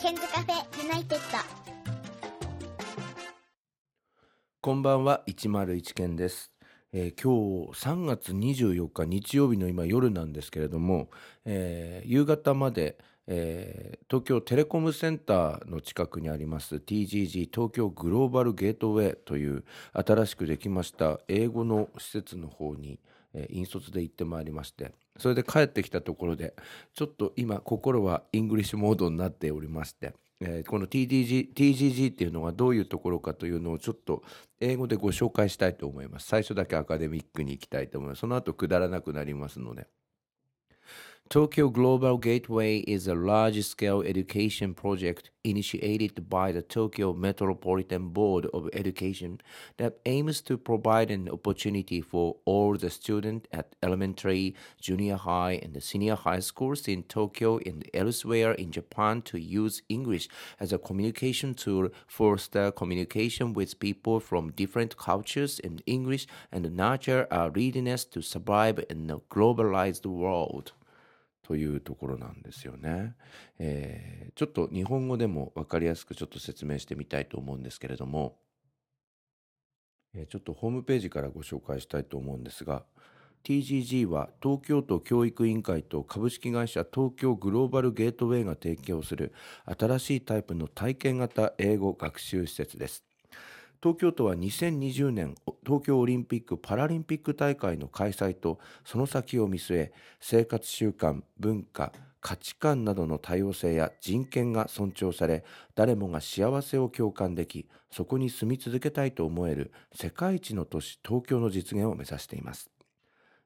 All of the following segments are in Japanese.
ケンズカフェユナイテッド。こんばんは101件です、えー今日3月24日日曜日の今夜なんですけれども、えー夕方まで、えー東京テレコムセンターの近くにあります TGG 東京グローバルゲートウェイという新しくできました英語の施設の方に、え引率で行ってまいりましてそれで帰ってきたところでちょっと今心はイングリッシュモードになっておりまして、えーこの TDG TGG っていうのがどういうところかというのをちょっと英語でご紹介したいと思います。最初だけアカデミックに行きたいと思います。その後くだらなくなりますので。Tokyo Global Gateway is a large-scale education project initiated by the Tokyo Metropolitan Board of Education that aims to provide an opportunity for all the students at elementary, junior high, and senior high schools in Tokyo and elsewhere in Japan to use English as a communication tool, foster communication with people from different cultures in English, and nurture a readiness to survive in a globalized world. というところなんですよね、えーちょっと日本語でも分かりやすくちょっと説明してみたいと思うんですけれども、えーちょっとホームページからご紹介したいと思うんですが TGG は東京都教育委員会と株式会社東京グローバルゲートウェイが提供する新しいタイプの体験型英語学習施設です。東京都は2020年東京オリンピック・パラリンピック大会の開催とその先を見据え生活習慣文化価値観などの多様性や人権が尊重され誰もが幸せを共感できそこに住み続けたいと思える世界一の都市東京の実現を目指しています。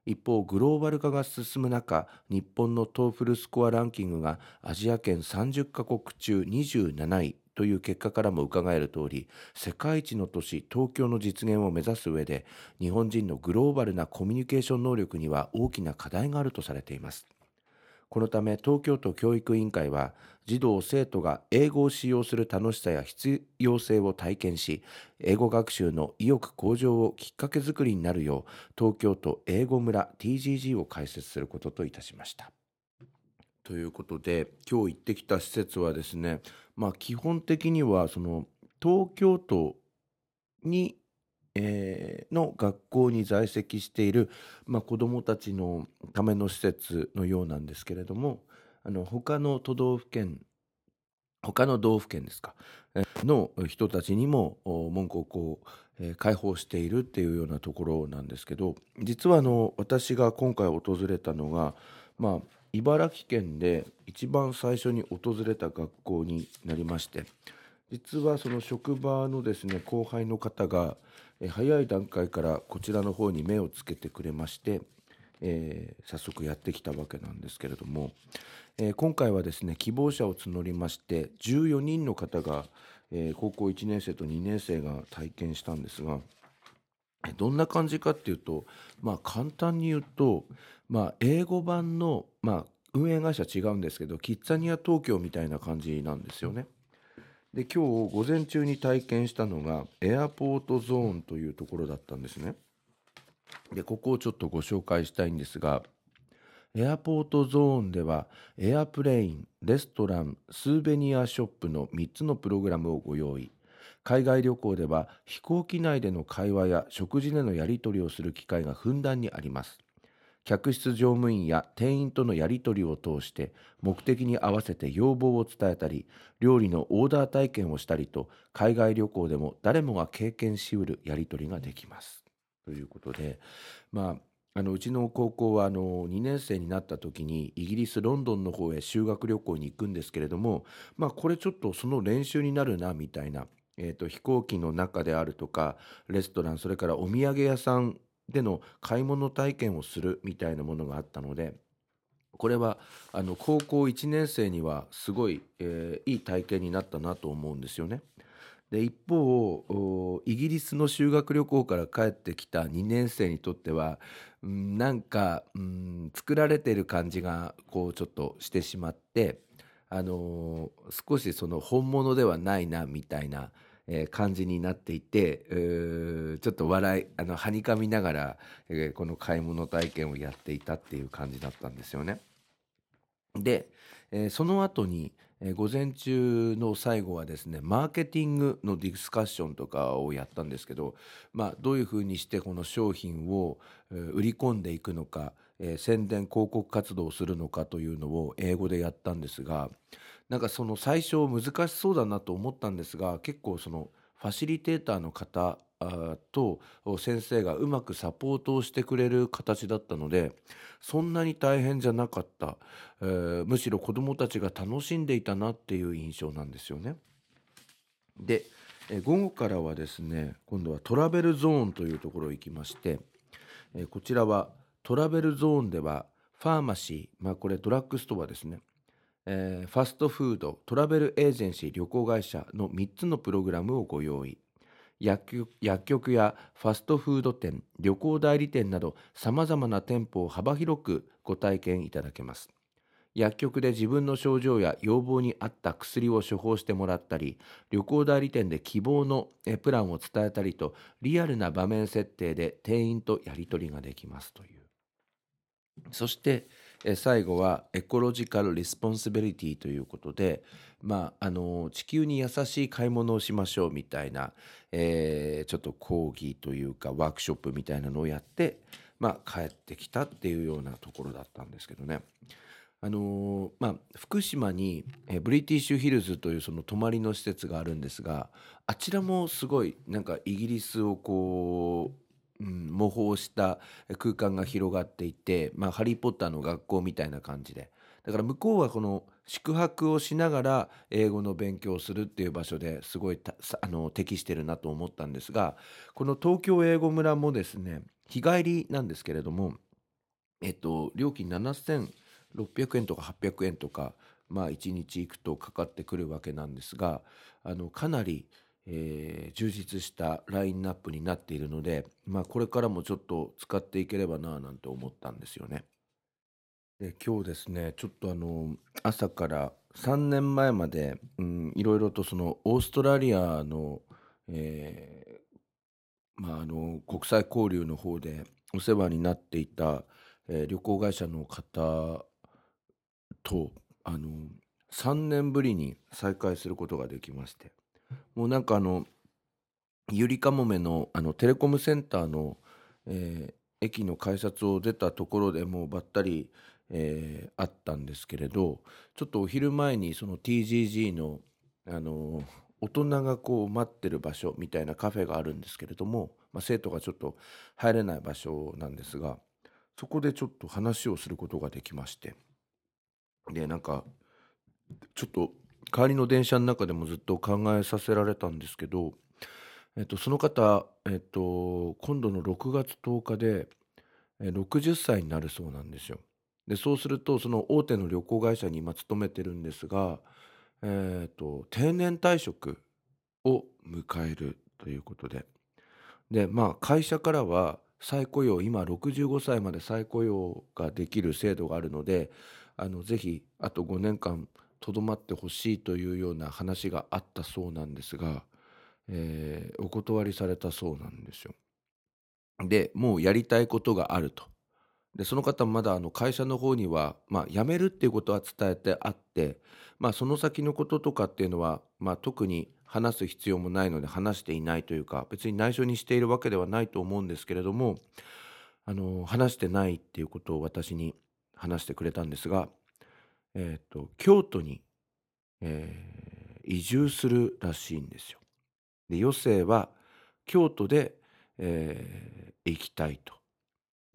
一方グローバル化が進む中日本のトーフルスコアランキングがアジア圏30カ国中27位。という結果からも伺える通り世界一の都市東京の実現を目指す上で日本人のグローバルなコミュニケーション能力には大きな課題があるとされていますこのため東京都教育委員会は児童生徒が英語を使用する楽しさや必要性を体験し英語学習の意欲向上をきっかけづくりになるよう東京都英語村 TGG を開設することといたしました。ということで今日行ってきた施設はですねまあ基本的にはその東京都に、えーの学校に在籍している、まあ、子どもたちのための施設のようなんですけれどもあの他の都道府県他の道府県ですかの人たちにも門戸をこう、開放しているっていうようなところなんですけど実はあの私が今回訪れたのがまあ茨城県で一番最初に訪れた学校になりまして実はその職場のですね後輩の方が早い段階からこちらの方に目をつけてくれまして、えー早速やってきたわけなんですけれども、えー今回はですね希望者を募りまして14人の方が、えー高校1年生と2年生が体験したんですがどんな感じかっていうとまあ簡単に言うと、まあ、英語版の、まあ、運営会社違うんですけどキッザニア東京みたいな感じなんですよね。で今日午前中に体験したのがエアポートゾーンというところだったんですね。でここをちょっとご紹介したいんですがエアポートゾーンではエアプレインレストランスーベニアショップの3つのプログラムをご用意海外旅行では飛行機内での会話や食事でのやり取りをする機会がふんだんにあります。客室乗務員や店員とのやり取りを通して目的に合わせて要望を伝えたり料理のオーダー体験をしたりと海外旅行でも誰もが経験しうるやり取りができます。ということでまああのうちの高校はあの2年生になった時にイギリス・ロンドンの方へ修学旅行に行くんですけれどもまあこれちょっとその練習になるなみたいな、えー、と飛行機の中であるとかレストランそれからお土産屋さんでの買い物体験をするみたいなものがあったのでこれはあの高校1年生にはすごい、えーいい体験になったなと思うんですよね。で一方イギリスの修学旅行から帰ってきた2年生にとってはうんなんかうん作られている感じがこうちょっとしてしまって、あの少しその本物ではないなみたいな、えー感じになっていてうーちょっと笑いあのはにかみながら、えーこの買い物体験をやっていたっていう感じだったんですよね。で、えーその後に、えー午前中の最後はですねマーケティングのディスカッションとかをやったんですけど、まあ、どういうふうにしてこの商品をえー売り込んでいくのか、えー宣伝広告活動をするのかというのを英語でやったんですがなんかその最初難しそうだなと思ったんですが結構そのファシリテーターの方と先生がうまくサポートをしてくれる形だったのでそんなに大変じゃなかった、えーむしろ子どもたちが楽しんでいたなっていう印象なんですよね。で、えー午後からはですね今度はトラベルゾーンというところ行きまして、えーこちらはトラベルゾーンではファーマシー、まあ、これドラッグストアですね、えーファストフードトラベルエージェンシー旅行会社の3つのプログラムをご用意。薬局薬局やファストフード店旅行代理店などさまざまな店舗を幅広くご体験いただけます。薬局で自分の症状や要望に合った薬を処方してもらったり旅行代理店で希望のプランを伝えたりとリアルな場面設定で店員とやり取りができますという。そして最後は ecological responsibility ということで、まあ、あの地球に優しい買い物をしましょうみたいな、えーちょっと講義というかワークショップみたいなのをやって、まあ、帰ってきたっていうようなところだったんですけどね。あのーまあ、福島にブリティッシュヒルズというその泊まりの施設があるんですがあちらもすごいなんかイギリスをこう、模倣した空間が広がっていて、まあ、ハリー・ポッターの学校みたいな感じで。だから向こうはこの宿泊をしながら英語の勉強をするっていう場所ですごいあの適してるなと思ったんですがこの東京英語村もですね日帰りなんですけれどもえっと料金7600円とか800円とかまあ1日行くとかかってくるわけなんですがあのかなり、えー充実したラインナップになっているので、まあ、これからもちょっと使っていければなぁなんて思ったんですよね。で今日ですねちょっとあの朝から3年前まで、いろいろとそのオーストラリアの、えーまあ、あの国際交流の方でお世話になっていた、えー旅行会社の方とあの3年ぶりに再会することができましてもうなんかあのゆりかもめのあのテレコムセンターの、えー駅の改札を出たところでもうばったり、えーあったんですけれどちょっとお昼前にその TGG のあの大人がこう待ってる場所みたいなカフェがあるんですけれども、まあ、生徒がちょっと入れない場所なんですがそこでちょっと話をすることができましてでなんかちょっと帰りの電車の中でもずっと考えさせられたんですけど、えっと、その方、えっと、今度の6月10日でえ60歳になるそうなんですよ。でそうするとその大手の旅行会社に今勤めてるんですが、えー、と定年退職を迎えるということででまあ会社からは再雇用今65歳まで再雇用ができる制度があるのであのぜひあと5年間とどまってほしいというような話があったそうなんですが、えーお断りされたそうなんですよ。でもうやりたいことがあると。でその方まだあの会社の方には、まあ、辞めるっていうことは伝えてあって、まあ、その先のこととかっていうのは、まあ、特に話す必要もないので話していないというか別に内緒にしているわけではないと思うんですけれどもあの話してないっていうことを私に話してくれたんですが、えー、と京都に、えー移住するらしいんですよ。で余生は京都で、えー行きたいと。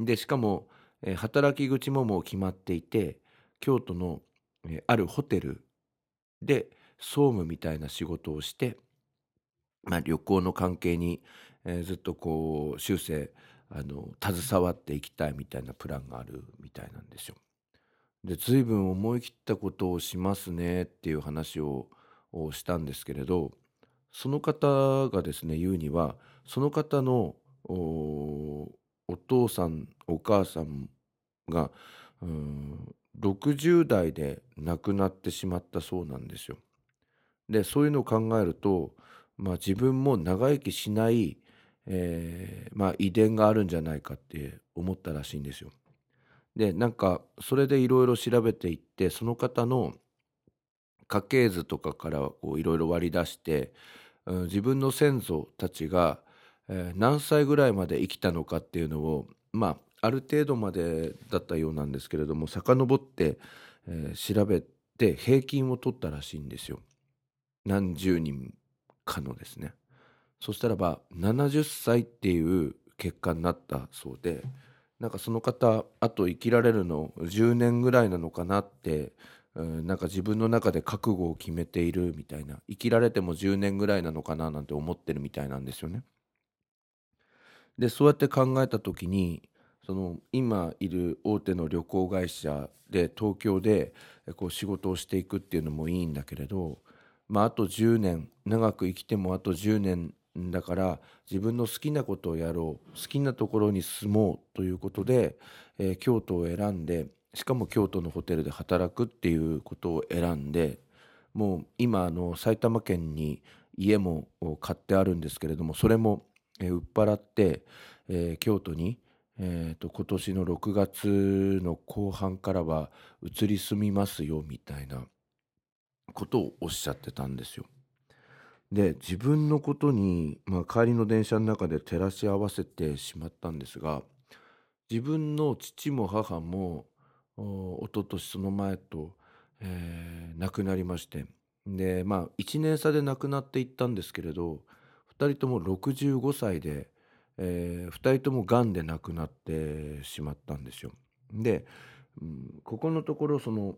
でしかも、えー働き口ももう決まっていて京都の、えーあるホテルで総務みたいな仕事をして、まあ、旅行の関係に、えーずっとこう終生あの携わっていきたいみたいなプランがあるみたいなんですよ。で随分思い切ったことをしますねっていう話ををしたんですけれどその方がですね言うにはその方のお父さんお母さんがうん60代で亡くなってしまったそうなんですよ。でそういうのを考えると、まあ、自分も長生きしない、えーまあ、遺伝があるんじゃないかって思ったらしいんですよ。でなんかそれでいろいろ調べていってその方の家系図とかからいろいろ割り出して、うん自分の先祖たちが、えー何歳ぐらいまで生きたのかっていうのをまあある程度までだったようなんですけれども遡って、えー調べて平均を取ったらしいんですよ。何十人かのですね。そしたらば70歳っていう結果になったそうでなんかその方あと生きられるの10年ぐらいなのかなって、うん、なんか自分の中で覚悟を決めているみたいな生きられても10年ぐらいなのかななんて思ってるみたいなんですよね。でそうやって考えた時にその今いる大手の旅行会社で東京でこう仕事をしていくっていうのもいいんだけれど、まあ、あと10年長く生きてもあと10年だから自分の好きなことをやろう好きなところに住もうということで、えー京都を選んでしかも京都のホテルで働くっていうことを選んでもう今あの埼玉県に家も買ってあるんですけれどもそれも、売っ払って、えー京都に、えーと今年の6月の後半からは移り住みますよみたいなことをおっしゃってたんですよ。で自分のことに、まあ、帰りの電車の中で照らし合わせてしまったんですが自分の父も母もお一昨年その前と、えー亡くなりましてでまあ1年差で亡くなっていったんですけれど2人とも65歳で、え2人ともがんで亡くなってしまったんですよ。で、うんここのところその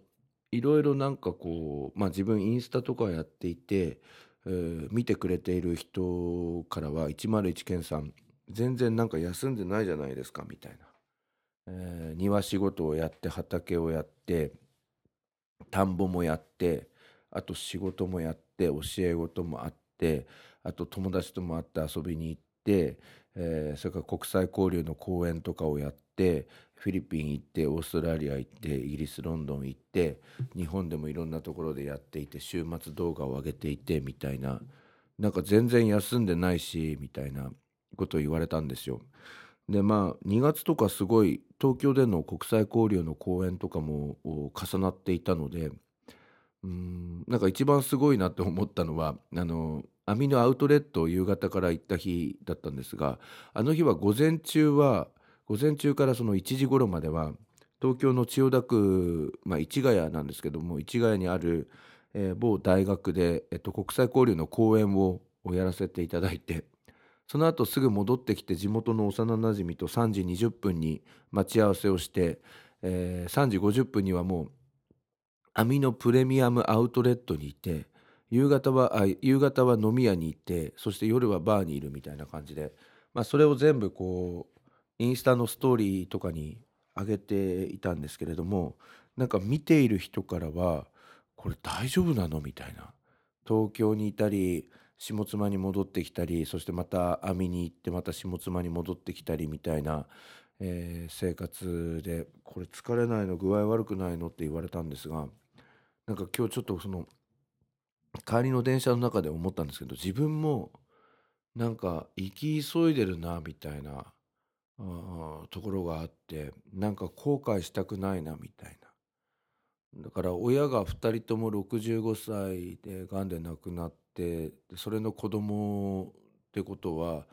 いろいろなんかこう、まあ、自分インスタとかやっていて、えー見てくれている人からは101健さん全然なんか休んでないじゃないですかみたいな、えー庭仕事をやって畑をやって田んぼもやってあと仕事もやって教え事もあってあと友達とも会って遊びに行って、えーそれから国際交流の講演とかをやってフィリピン行ってオーストラリア行ってイギリスロンドン行って日本でもいろんなところでやっていて週末動画を上げていてみたいななんか全然休んでないしみたいなことを言われたんですよ。でまあ2月とかすごい東京での国際交流の講演とかも重なっていたのでうんなんか一番すごいなって思ったのはあの網のアウトレットを夕方から行った日だったんですがあの日は午前中は午前中からその1時頃までは東京の千代田区、まあ、市ヶ谷なんですけども市ヶ谷にある、えー某大学で、えっと、国際交流の講演をやらせていただいてその後すぐ戻ってきて地元の幼なじみと3時20分に待ち合わせをして、えー3時50分にはもう網のプレミアムアウトレットにいて夕方は夕方は飲み屋に行ってそして夜はバーにいるみたいな感じで、まあ、それを全部こうインスタのストーリーとかに上げていたんですけれどもなんか見ている人からはこれ大丈夫なのみたいな。東京にいたり下妻に戻ってきたりそしてまた網に行ってまた下妻に戻ってきたりみたいな、えー生活でこれ疲れないの具合悪くないのって言われたんですがなんか今日ちょっとその帰りの電車の中で思ったんですけど自分もなんか生き急いでるなみたいなところがあってなんか後悔したくないなみたいな。だから親が2人とも65歳でがんで亡くなってそれの子供ってことは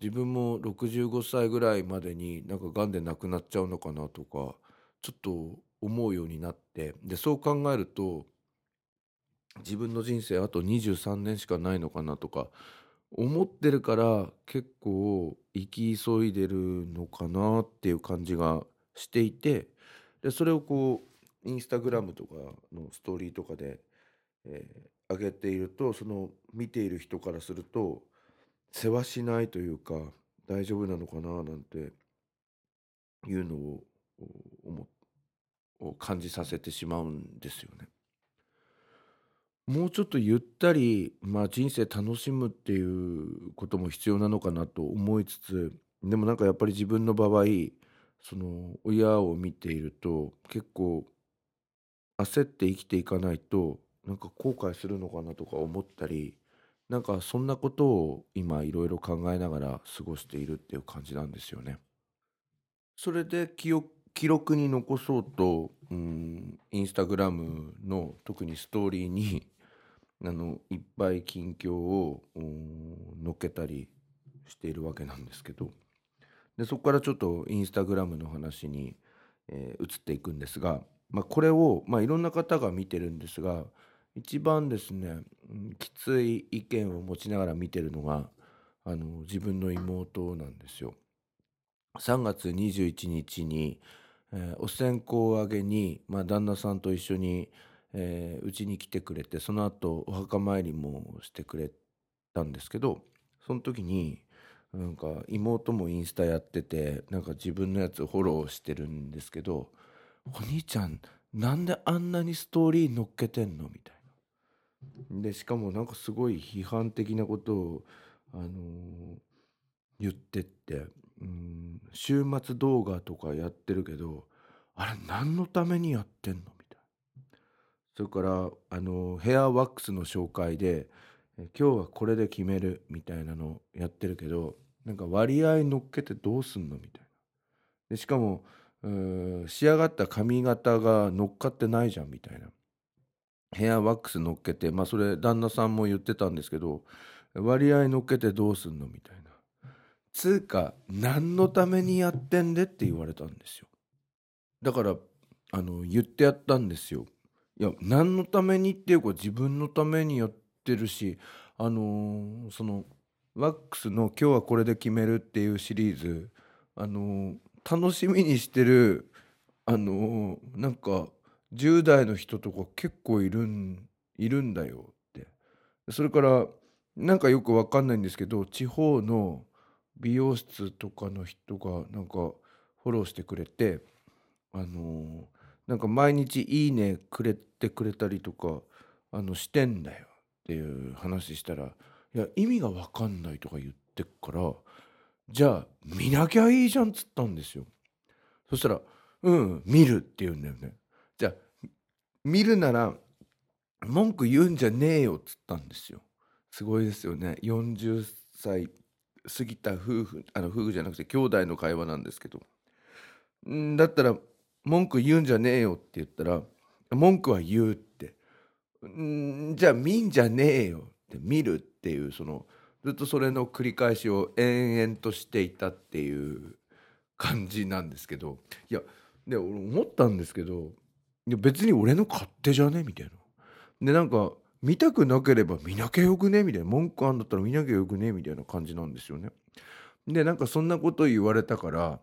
自分も65歳ぐらいまでになんかがんで亡くなっちゃうのかなとかちょっと思うようになって。でそう考えると自分の人生あと23年しかないのかなとか思ってるから結構生き急いでるのかなっていう感じがしていてでそれをこうインスタグラムとかのストーリーとかで、えー上げているとその見ている人からすると世話しないというか大丈夫なのかななんていうのをを感じさせてしまうんですよね。もうちょっとゆったり、まあ、人生楽しむっていうことも必要なのかなと思いつつでもなんかやっぱり自分の場合その親を見ていると結構焦って生きていかないとなんか後悔するのかなとか思ったりなんかそんなことを今いろいろ考えながら過ごしているっていう感じなんですよね。それで気を記録に残そうと、うん、インスタグラムの特にストーリーにあのいっぱい近況をうん載っけたりしているわけなんですけどでそこからちょっとインスタグラムの話に、えー移っていくんですが、まあ、これを、まあ、いろんな方が見てるんですが一番ですね、きつい意見を持ちながら見てるのがあの自分の妹なんですよ。3月21日に、えーお線香をあげに、まあ、旦那さんと一緒にえーうち、に来てくれてその後お墓参りもしてくれたんですけどその時になんか妹もインスタやっててなんか自分のやつフォローしてるんですけど「お兄ちゃんなんであんなにストーリー載っけてんの?」みたいな。でしかもなんかすごい批判的なことを、あのー言ってって、うん、週末動画とかやってるけどあれ何のためにやってんの？それからあのヘアワックスの紹介で今日はこれで決めるみたいなのやってるけどなんか割合乗っけてどうすんのみたいな。でしかもう仕上がった髪型が乗っかってないじゃんみたいな。ヘアワックス乗っけてまあそれ旦那さんも言ってたんですけど割合乗っけてどうすんのみたいな。つうか何のためにやってんでって言われたんですよ。だからあの言ってやったんですよ。いや何のためにっていうか自分のためにやってるしあのーそのワックスの「今日はこれで決める」っていうシリーズあのー楽しみにしてるあのーなんか10代の人とか結構いるんいるんだよって。それからなんかよくわかんないんですけど地方の美容室とかの人がなんかフォローしてくれてあのなんか毎日「いいね」くれてくれたりとかあのしてんだよっていう話したら「いや意味がわかんない」とか言ってっからじゃあ見なきゃいいじゃんっつったんですよ。そしたら「うん見る」って言うんだよね。じゃあ見るなら文句言うんじゃねえよっつったんですよ。すごいですよね。40歳過ぎた夫婦あの夫婦じゃなくて兄弟の会話なんですけどんだったら文句言うんじゃねえよって言ったら文句は言うってんじゃあ見んじゃねえよって見るっていうそのずっとそれの繰り返しを延々としていたっていう感じなんですけどいやで俺思ったんですけどいや別に俺の勝手じゃねみたいな。でなんか見たくなければ見なきゃよくねみたいな文句あんだったら見なきゃよくねみたいな感じなんですよね。でなんかそんなこと言われたから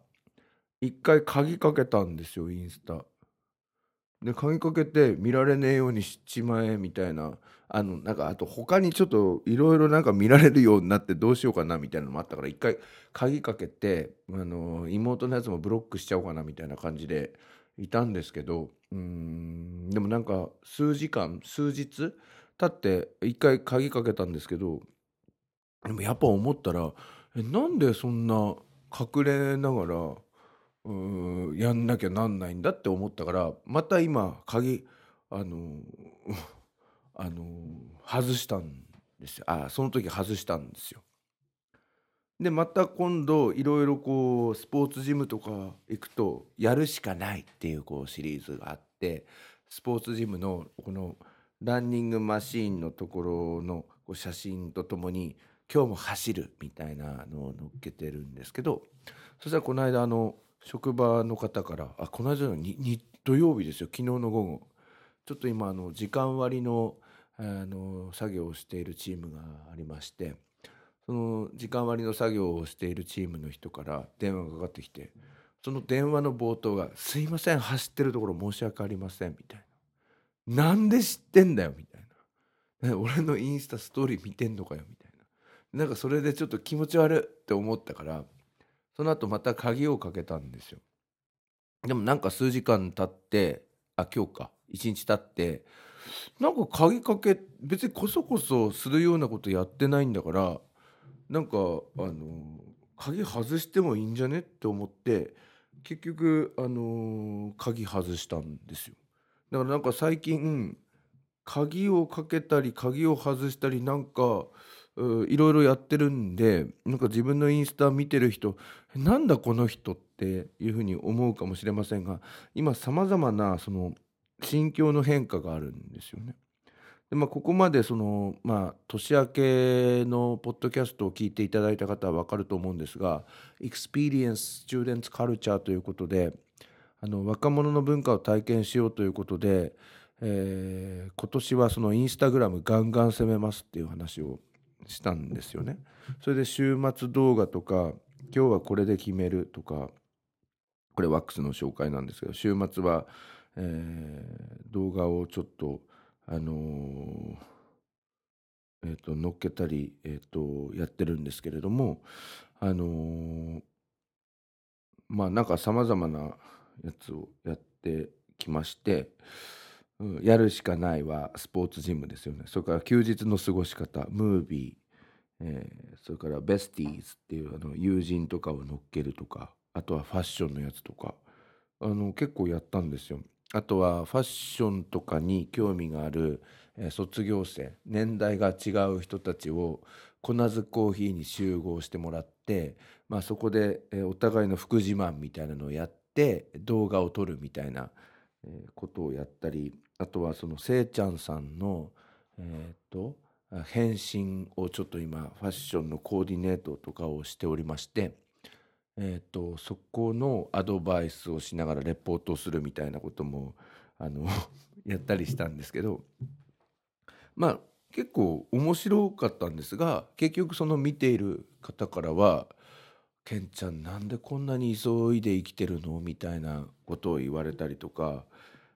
一回鍵かけたんですよインスタ。で鍵かけて見られねえようにしちまえみたいなあのなんかあと他にちょっといろいろなんか見られるようになってどうしようかなみたいなのもあったから一回鍵かけてあの妹のやつもブロックしちゃおうかなみたいな感じでいたんですけどうんでもなんか数時間数日経って一回鍵かけたんですけどでもやっぱ思ったらえなんでそんな隠れながらやんなきゃなんないんだって思ったからまた今鍵あの あの外したんですよあその時外したんですよ。でまた今度いろいろこうスポーツジムとか行くとやるしかないっていうこうシリーズがあってスポーツジムのこのランニングマシーンのところのこう写真とともに今日も走るみたいなのを載っけてるんですけどそしたらこの間あの職場の方からあこの間のにに土曜日ですよ。昨日の午後。ちょっと今あの時間割のあの作業をしているチームがありましてその時間割の作業をしているチームの人から電話がかかってきてその電話の冒頭が「すいません走ってるところ申し訳ありません」みたいな「なんで知ってんだよ」みたいな「俺のインスタストーリー見てんのかよ」みたいな。なんかそれでちょっと気持ち悪いって思ったからその後また鍵をかけたんですよ。でもなんか数時間経ってあ今日か。一日経ってなんか鍵かけ別にこそこそするようなことやってないんだからなんかあの鍵外してもいいんじゃねって思って結局あの鍵外したんですよ。だからなんか最近鍵をかけたり鍵を外したりなんかいろいろやってるんでなんか自分のインスタ見てる人なんだこの人っていうふうに思うかもしれませんが今さまざまなその心境の変化があるんですよね。でまあ、ここまでその、まあ、年明けのポッドキャストを聞いていただいた方は分かると思うんですが「Experience Students Culture」ということであの若者の文化を体験しようということで、えー、今年はそのインスタグラムガンガン攻めますっていう話をしたんですよね。それで週末動画とか今日はこれで決めるとかこれワックスの紹介なんですけど週末は、えー、動画をちょっとあのー、えーと、乗っけたり、えーと、やってるんですけれどもあの、まあなんかさまざまなやつをやってきまして、うん、やるしかないはスポーツジムですよねそれから休日の過ごし方ムービー、えー、それからベスティーズっていうあの友人とかを乗っけるとかあとはファッションのやつとかあの結構やったんですよ。あとはファッションとかに興味がある、えー、卒業生年代が違う人たちをコナズコーヒーに集合してもらって、まあ、そこで、えー、お互いの福自慢みたいなのをやって動画を撮るみたいな、え、ことをやったりあとはそのせいちゃんさんのえっ、と返信をちょっと今ファッションのコーディネートとかをしておりましてえっ、とそこのアドバイスをしながらレポートをするみたいなこともあの やったりしたんですけどまあ結構面白かったんですが結局その見ている方からは「ケンちゃんなんでこんなに急いで生きてるの?」みたいなことを言われたりとか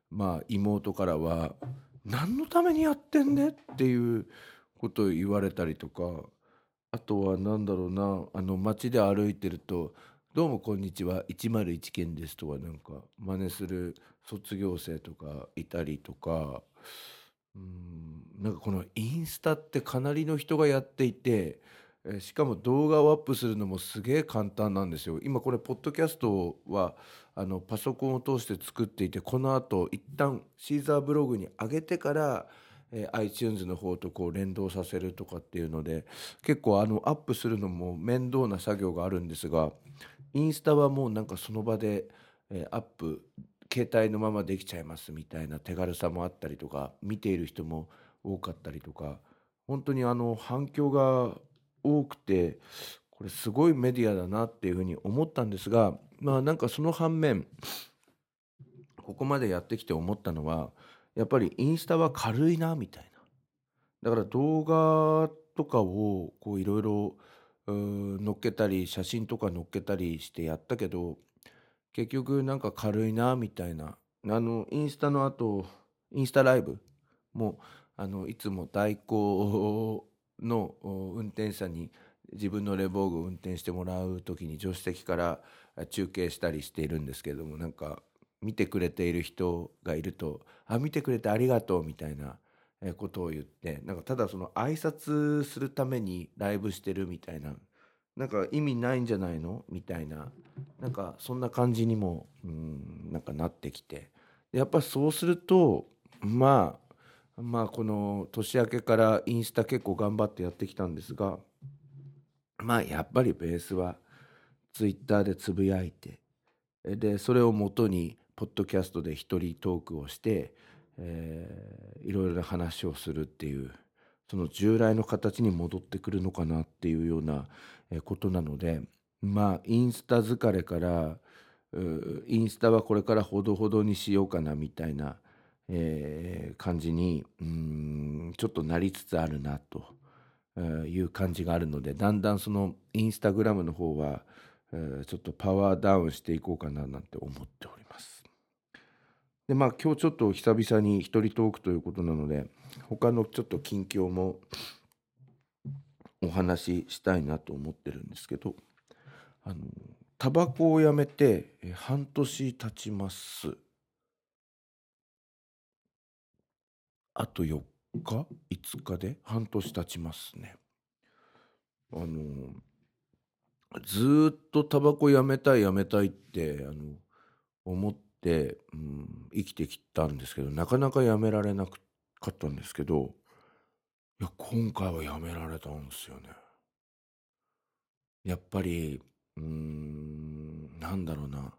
まあ妹からは「何のためにやってんね?」っていうことを言われたりとかあとは何だろうなあの街で歩いてると「どうもこんにちは101件です」とかなんか真似する卒業生とかいたりとかうんなんかこのインスタってかなりの人がやっていてしかも動画をアップするのもすげえ簡単なんですよ。今これポッドキャストはあのパソコンを通して作っていてこの後一旦シーザーブログに上げてからえ、iTunes の方とこう連動させるとかっていうので結構あのアップするのも面倒な作業があるんですがインスタはもうなんかその場で、え、アップ携帯のままできちゃいますみたいな手軽さもあったりとか見ている人も多かったりとか本当にあの反響が多くてこれすごいメディアだなっていうふうに思ったんですがまあなんかその反面ここまでやってきて思ったのはやっぱりインスタは軽いなみたいな。だから動画とかをこういろいろ載っけたり写真とか載っけたりしてやったけど結局なんか軽いなみたいなあのインスタの後インスタライブもあのいつも代行の運転手さんに自分のレボーグを運転してもらう時に助手席から中継したりしているんですけれどもなんか見てくれている人がいると「あ見てくれてありがとう」みたいなことを言ってなんかただその挨拶するためにライブしてるみたいななんか意味ないんじゃないのみたいななんかそんな感じにもうんなんかなってきて。やっぱそうするとまあまあこの年明けからインスタ結構頑張ってやってきたんですがまあやっぱりベースはツイッターでつぶやいてでそれをもとにポッドキャストで一人トークをして、えー、いろいろな話をするっていうその従来の形に戻ってくるのかなっていうようなことなのでまあインスタ疲れからインスタはこれからほどほどにしようかなみたいな、えー、感じにうんちょっとなりつつあるなという感じがあるのでだんだんそのインスタグラムの方は、えー、ちょっとパワーダウンしていこうかななんて思っております。でまあ今日ちょっと久々に一人トークということなので他のちょっと近況もお話ししたいなと思ってるんですけどあのタバコをやめて半年経ちますあと4日？5日で？半年経ちますねあのずっとタバコやめたいやめたいってあの思って、うん、生きてきたんですけどなかなかやめられなかったんですけどいや、今回はやめられたんですよね。やっぱり、うん、なんだろうな。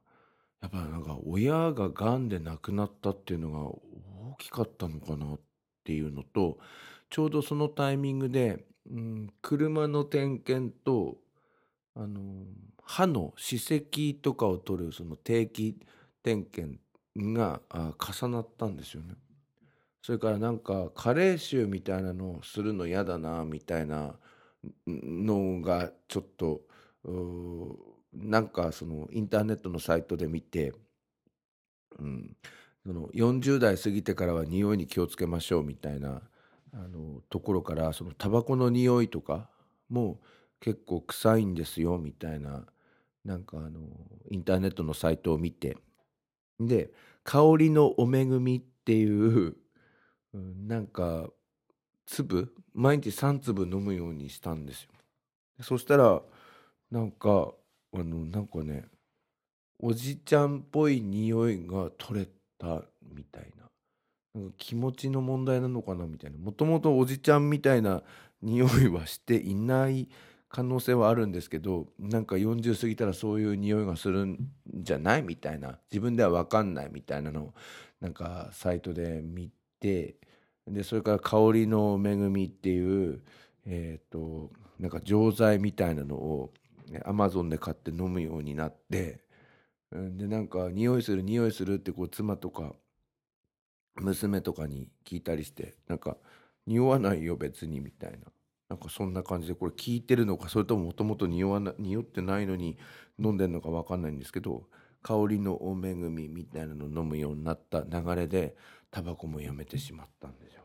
やっぱなんか親が癌で亡くなったっていうのが大きかったのかなっていうのと、ちょうどそのタイミングで、うん、車の点検と、あの、歯の歯石とかを取るその定期点検が重なったんですよね。それからなんか加齢臭みたいなのをするの嫌だなみたいなのがちょっとなんかそのインターネットのサイトで見て、うん、その40代過ぎてからは匂いに気をつけましょうみたいなあのところからそのタバコの匂いとかも結構臭いんですよみたいななんかあのインターネットのサイトを見てで香りのお恵みっていう、なんか粒毎日3粒飲むようにしたんですよ。そしたらなんかあのなんかねおじちゃんっぽい匂いが取れたみたいな。なんか気持ちの問題なのかなみたいな。もともとおじちゃんみたいな匂いはしていない可能性はあるんですけどなんか40過ぎたらそういう匂いがするんじゃないみたいな。自分では分かんないみたいなのをなんかサイトで見てでそれから香りの恵みっていうえっ、ー、となんか錠剤みたいなのをアマゾンで買って飲むようになってでなんか匂いする匂いするってこう妻とか娘とかに聞いたりしてなんか匂わないよ別にみたいななんかそんな感じでこれ聞いてるのかそれとももともと匂わな匂ってないのに飲んでるのか分かんないんですけど香りのお恵みみたいなのを飲むようになった流れでタバコもやめてしまったんですよ。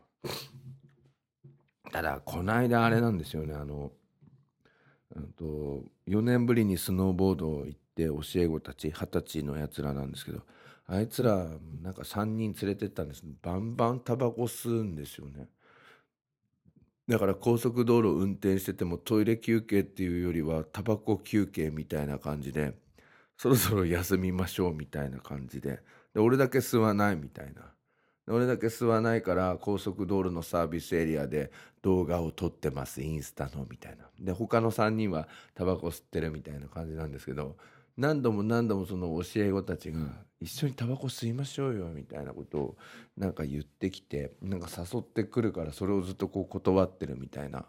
ただこの間あれなんですよねあの、うんと、4年ぶりにスノーボード行って教え子たち二十歳のやつらなんですけどあいつらなんか3人連れてったんです。バンバンタバコ吸うんですよね。だから高速道路運転しててもトイレ休憩っていうよりはタバコ休憩みたいな感じでそろそろ休みましょうみたいな感じで。で俺だけ吸わないみたいな。俺だけ吸わないから高速道路のサービスエリアで動画を撮ってます。インスタのみたいな。で他の3人はタバコ吸ってるみたいな感じなんですけど何度も何度もその教え子たちが一緒にタバコ吸いましょうよみたいなことをなんか言ってきてなんか誘ってくるからそれをずっとこう断ってるみたいな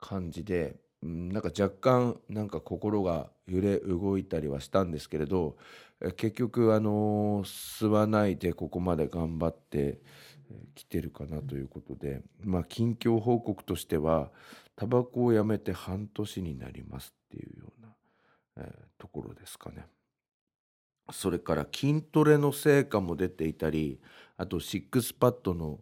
感じでなんか若干なんか心が揺れ動いたりはしたんですけれど結局あの吸わないでここまで頑張ってきてるかなということでまあ近況報告としてはタバコをやめて半年になりますっていうような、えー、ところですかね。それから筋トレの成果も出ていたりあとシックスパッドの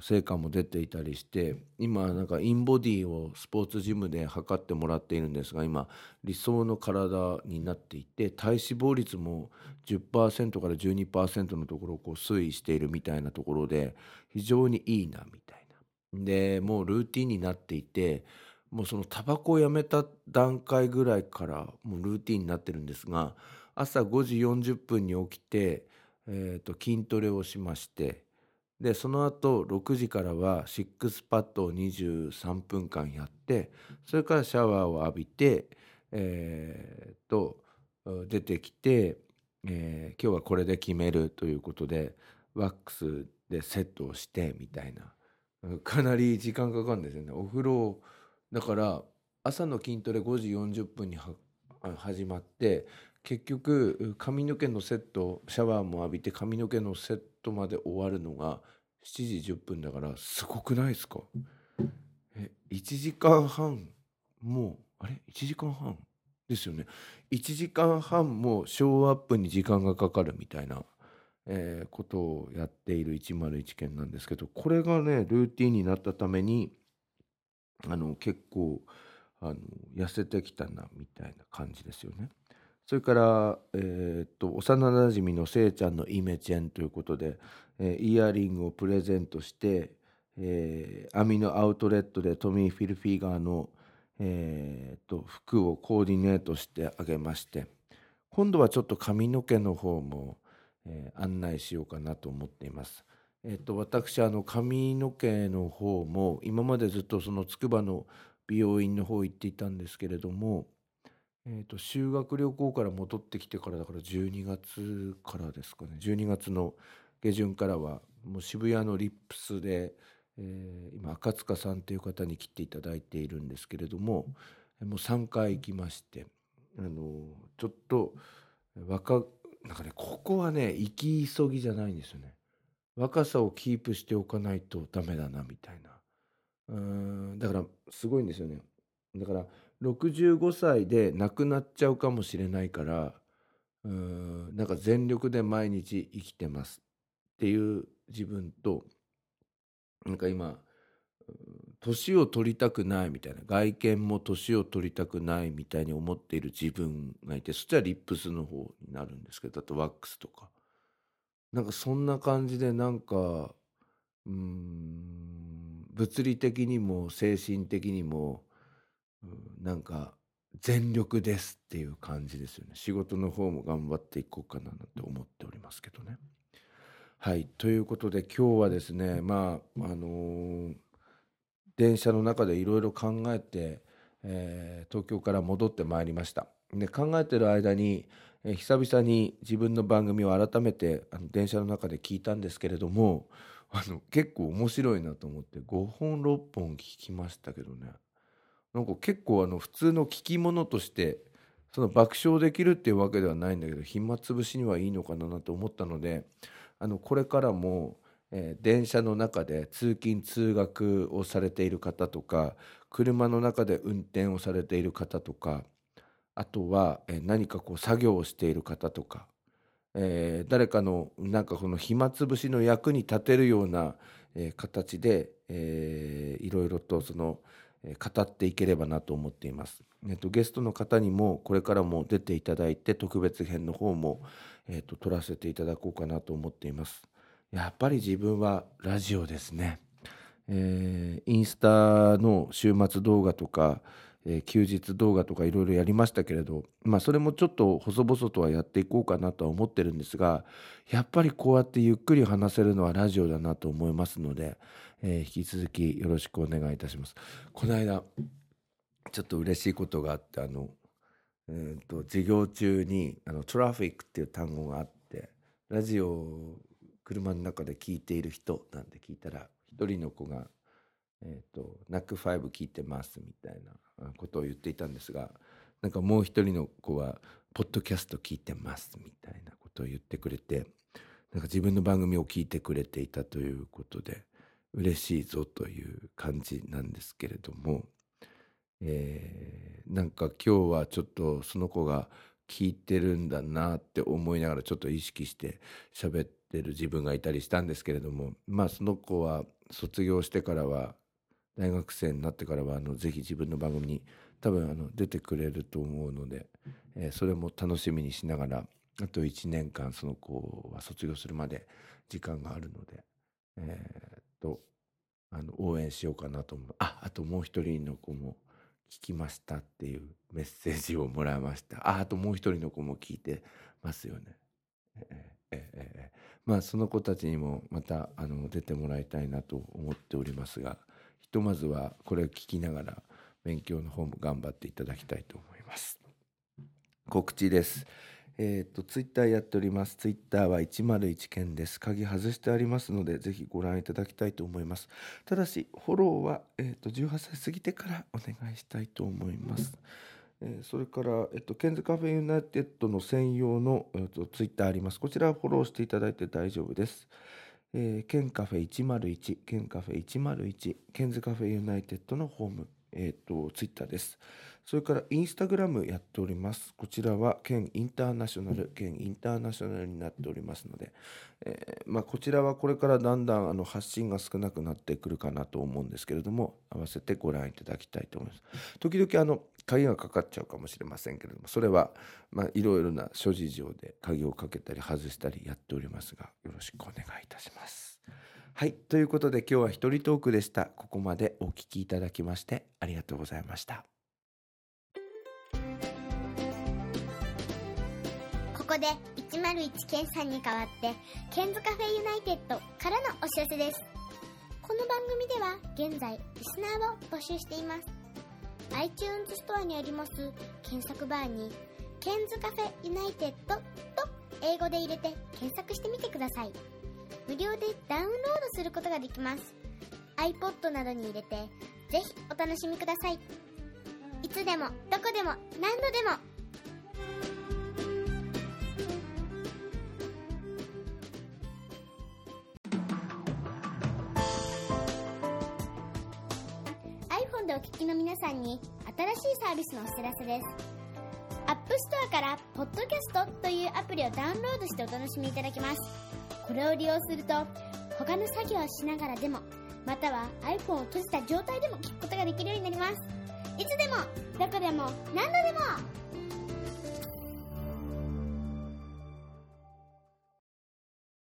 成果も出ていたりして今なんかインボディをスポーツジムで測ってもらっているんですが今理想の体になっていて体脂肪率も10%から12%のところをこう推移しているみたいなところで非常にいいなみたいな。でもうルーティンになっていてもうそのタバコをやめた段階ぐらいからもうルーティンになってるんですが朝5時40分に起きて、えー、と筋トレをしましてでその後6時からはシックスパッドを23分間やってそれからシャワーを浴びてえー、と出てきて、えー、今日はこれで決めるということでワックスでセットをしてみたいな。かなり時間かかるんですよね。お風呂だから朝の筋トレ5時40分に始まって結局髪の毛のセットシャワーも浴びて髪の毛のセットまで終わるのが7時10分だからすごくないですか？え1時間半もうあれ？1時間半ですよね？1時間半もショーアップに時間がかかるみたいな、えー、ことをやっている101件なんですけどこれがねルーティンになったためにあの結構あの痩せてきたなみたいな感じですよね。それから、えー、っと幼なじみのせいちゃんのイメチェンということで、えー、イヤリングをプレゼントして、えー、網のアウトレットでトミー・フィルフィーガーの、えー、と服をコーディネートしてあげまして今度はちょっと髪の毛の方も、えー、案内しようかなと思っています。えっと、私あの髪の毛の方も今までずっとその筑波の美容院の方行っていたんですけれども、えっと、修学旅行から戻ってきてからだから12月からですかね。12月の下旬からはもう渋谷のリップスで、えー今赤塚さんという方に来ていただいているんですけれどももう3回行きましてあのちょっと若なんかねここはね行き急ぎじゃないんですよね。若さをキープしておかないとダメだなみたいな。うーんだからすごいんですよね。だから65歳で亡くなっちゃうかもしれないからうーんなんか全力で毎日生きてますっていう自分となんか今年を取りたくないみたいな外見も年を取りたくないみたいに思っている自分がいてそしたらリップスの方になるんですけどあとワックスとか。なんかそんな感じでなんかうん物理的にも精神的にもうんなんか全力ですっていう感じですよね仕事の方も頑張っていこうかななんて思っておりますけどね。はいということで今日はですねまああのー電車の中でいろいろ考えて、えー東京から戻ってまいりました。で考えてる間に、え久々に自分の番組を改めてあの電車の中で聞いたんですけれども あの結構面白いなと思って5本6本聞きましたけどね。なんか結構あの普通の聞き物としてその爆笑できるっていうわけではないんだけど暇つぶしにはいいのかなと思ったのであのこれからも、えー電車の中で通勤通学をされている方とか車の中で運転をされている方とかあとは、何かこう作業をしている方とか、えー誰かのなんかこの暇つぶしの役に立てるような、え形で、えーいろいろとその、え語っていければなと思っています。えっと、ゲストの方にもこれからも出ていただいて特別編の方も、えっと、撮らせていただこうかなと思っています。やっぱり自分はラジオですね。えーインスタの週末動画とか、えー休日動画とかいろいろやりましたけれど、まあ、それもちょっと細々とはやっていこうかなとは思ってるんですがやっぱりこうやってゆっくり話せるのはラジオだなと思いますので、えー引き続きよろしくお願いいたします。この間ちょっと嬉しいことがあってあの、えーと授業中にあのトラフィックっていう単語があってラジオを車の中で聞いている人なんて聞いたら一人の子が「えー、とナックファイブ聞いてます」みたいなことを言っていたんですがなんかもう一人の子は「ポッドキャスト聞いてます」みたいなことを言ってくれてなんか自分の番組を聞いてくれていたということで嬉しいぞという感じなんですけれども、えーなんか今日はちょっとその子が聞いてるんだなって思いながらちょっと意識して喋ってる自分がいたりしたんですけれどもまあその子は卒業してからは大学生になってからはあのぜひ自分の番組に多分あの出てくれると思うので、えーそれも楽しみにしながらあと1年間その子は卒業するまで時間があるので、えーとあの応援しようかなと思う。ああともう一人の子も聞きましたっていうメッセージをもらいました。ああともう一人の子も聞いてますよね。ええええええまあその子たちにもまたあの出てもらいたいなと思っておりますがひとまずはこれを聞きながら勉強の方も頑張っていただきたいと思います。告知です。えっ、とツイッターやっております。ツイッターは101件です。鍵外してありますのでぜひご覧いただきたいと思います。ただしフォローはえっ、と18歳過ぎてからお願いしたいと思います。えーそれから、えっと、 Ken's Cafe United の専用の、えっと、ツイッターあります。こちらフォローしていただいて大丈夫です。えー Ken Cafe 101、Ken Cafe 101、Ken's Cafe United のホーム、えっと、ツイッターです。それからインスタグラムやっております。こちらは Ken International、Ken International になっておりますので、えーまあ、こちらはこれからだんだんあの発信が少なくなってくるかなと思うんですけれども、合わせてご覧いただきたいと思います。時々あの鍵がかかっちゃうかもしれませんけれどもそれはまあいろいろな諸事情で鍵をかけたり外したりやっておりますがよろしくお願いいたします。はいということで今日は一人トークでしたここまでお聞きいただきましてありがとうございました。ここで101ケンさんに代わって、 Ken's Cafe United からのお知らせです。この番組では現在、リスナーを募集しています。iTunes ストアにあります検索バーに、 Ken's Cafe United と英語で入れて検索してみてください。無料でダウンロードすることができます。iPod などに入れて、ぜひお楽しみください。いつでも、どこでも、何度でも。に新しいサービスのお知らせです。App Store からポッドキャストというアプリをダウンロードしてお楽しみいただけます。これを利用すると、他の作業をしながらでも、または iPhone を閉じた状態でも聞くことができるようになります。いつでも、どこでも、何度でも